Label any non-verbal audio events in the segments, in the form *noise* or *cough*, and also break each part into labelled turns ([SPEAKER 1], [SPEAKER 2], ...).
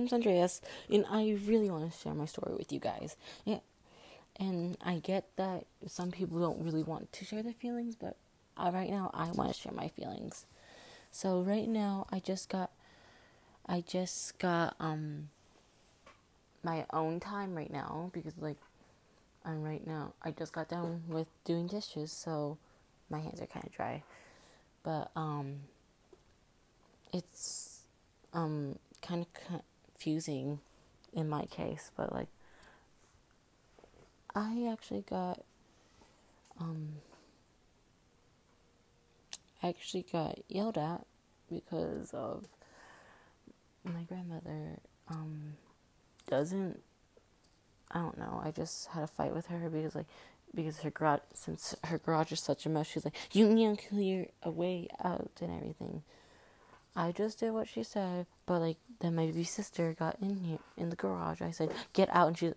[SPEAKER 1] name's Andreas, and I really want to share my story with you guys. Yeah, and I get that some people don't really want to share their feelings, but uh, right now I want to share my feelings. So right now I just got, I just got um my own time right now because like, I'm right now I just got done with doing dishes, so my hands are kind of dry, but um, it's um kind of confusing in my case, but like I actually got um I actually got yelled at because of my grandmother um doesn't I don't know. I just had a fight with her because like because her garage since her garage is such a mess, she's like, You need to clear a way out and everything. I just did what she said, but like then my baby sister got in here in the garage. I said, "Get out," and she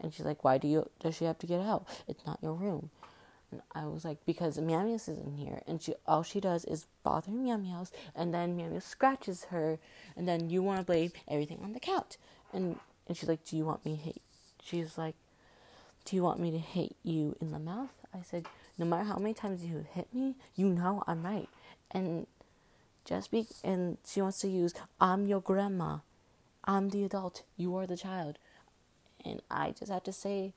[SPEAKER 1] and she's like, "Why do you? Does she have to get out? It's not your room." And I was like, "Because Meows is in here, and she all she does is bother Meows, and then Meows scratches her, and then you want to blame everything on the couch." And and she's like, "Do you want me to hate?" She's like, "Do you want me to hit you in the mouth?" I said, "No matter how many times you hit me, you know I'm right." And just be and she wants to use I'm your grandma. I'm the adult, you are the child. And I just have to say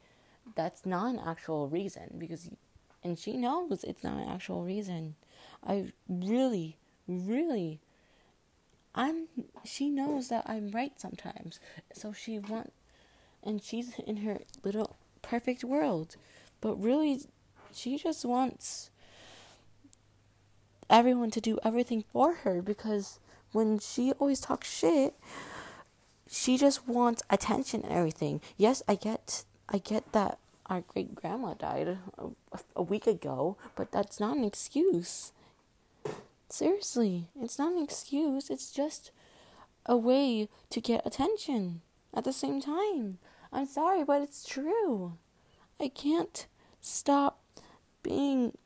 [SPEAKER 1] that's not an actual reason because and she knows it's not an actual reason. I really really I'm she knows that I'm right sometimes. So she want and she's in her little perfect world. But really she just wants everyone to do everything for her because when she always talks shit, she just wants attention and everything. Yes, I get I get that our great grandma died a, a, week ago, but that's not an excuse. Seriously, it's not an excuse. It's just a way to get attention at the same time. I'm sorry, but it's true. I can't stop being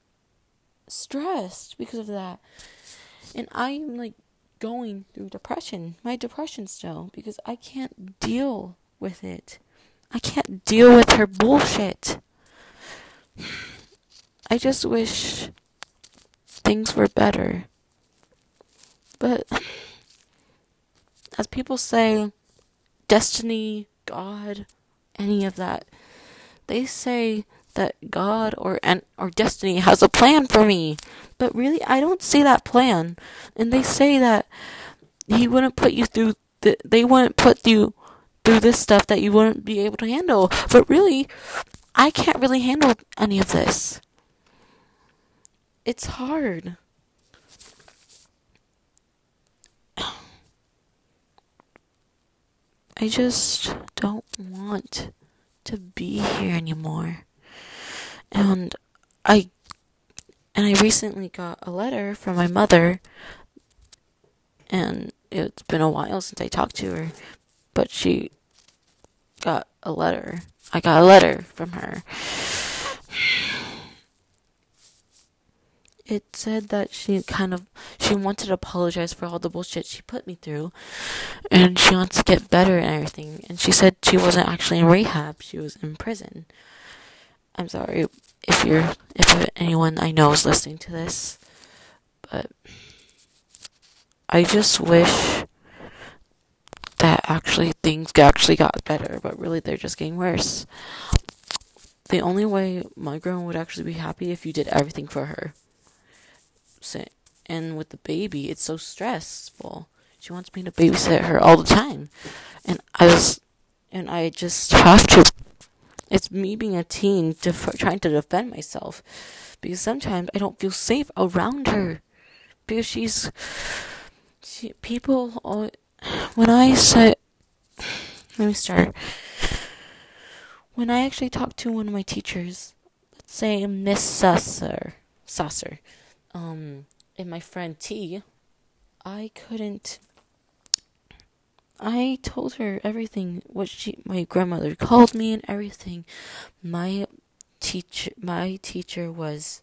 [SPEAKER 1] stressed because of that. And I'm like going through depression, my depression still, because I can't deal with it. I can't deal with her bullshit. I just wish things were better. But as people say, destiny, God, any of that, they say that God or and or destiny has a plan for me. But really I don't see that plan. And they say that he wouldn't put you through the, they wouldn't put you through this stuff that you wouldn't be able to handle. But really I can't really handle any of this. It's hard. I just don't want to be here anymore. And I and I recently got a letter from my mother and it's been a while since I talked to her, but she got a letter. I got a letter from her. It said that she kind of she wanted to apologize for all the bullshit she put me through and she wants to get better and everything. And she said she wasn't actually in rehab, she was in prison. I'm sorry if you're if anyone I know is listening to this, but I just wish that actually things actually got better, but really they're just getting worse. The only way my grandma would actually be happy if you did everything for her. And with the baby, it's so stressful. She wants me to babysit her all the time, and I was, and I just have to it's me being a teen def- trying to defend myself because sometimes I don't feel safe around her because she's she, people always, when I say let me start. When I actually talked to one of my teachers let's say Miss Susser Susser um and my friend T I couldn't I told her everything what she my grandmother called me and everything. My teacher my teacher was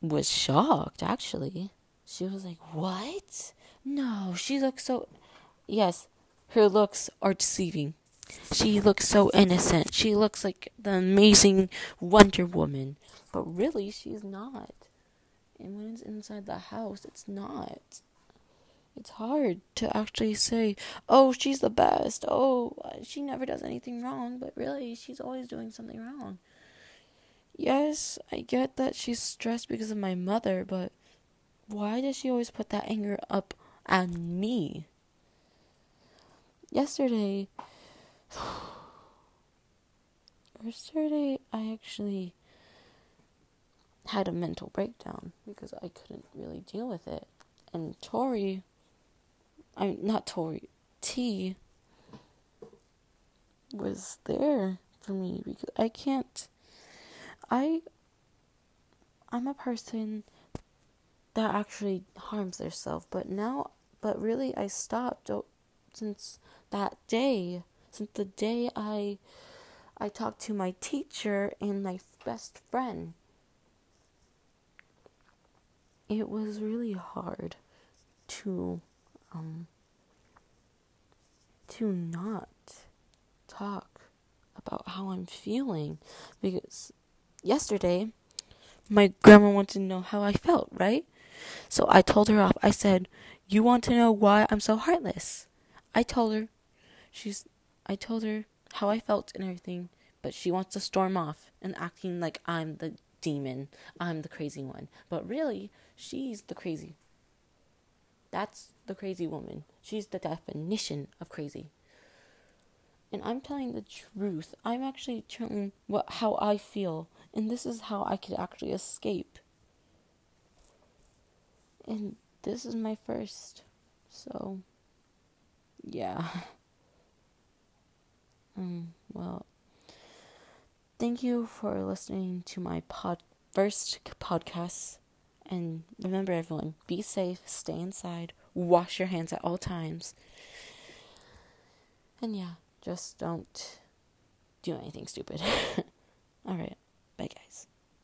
[SPEAKER 1] was shocked actually. She was like, "What? No, she looks so yes, her looks are deceiving. She looks so innocent. She looks like the amazing Wonder Woman. But really, she's not. And when it's inside the house, it's not. It's hard to actually say, oh, she's the best. Oh, she never does anything wrong. But really, she's always doing something wrong. Yes, I get that she's stressed because of my mother, but why does she always put that anger up on me? Yesterday, *sighs* yesterday I actually had a mental breakdown because I couldn't really deal with it. And Tori, I'm not Tori, T was there for me because I can't I I'm a person that actually harms themselves, but now but really I stopped since that day, since the day I I talked to my teacher and my best friend. It was really hard to um to not talk about how I'm feeling because yesterday my grandma wanted to know how I felt, right? So I told her off. I said, "You want to know why I'm so heartless?" I told her. She's I told her how I felt and everything, but she wants to storm off and acting like I'm the demon. I'm the crazy one. But really, she's the crazy. That's the crazy woman. She's the definition of crazy. And I'm telling the truth. I'm actually telling what how I feel, and this is how I could actually escape. And this is my first. So yeah. *laughs* Um, well, thank you for listening to my pod first podcast. And remember, everyone, be safe, stay inside, wash your hands at all times. And yeah, just don't do anything stupid. *laughs* all right.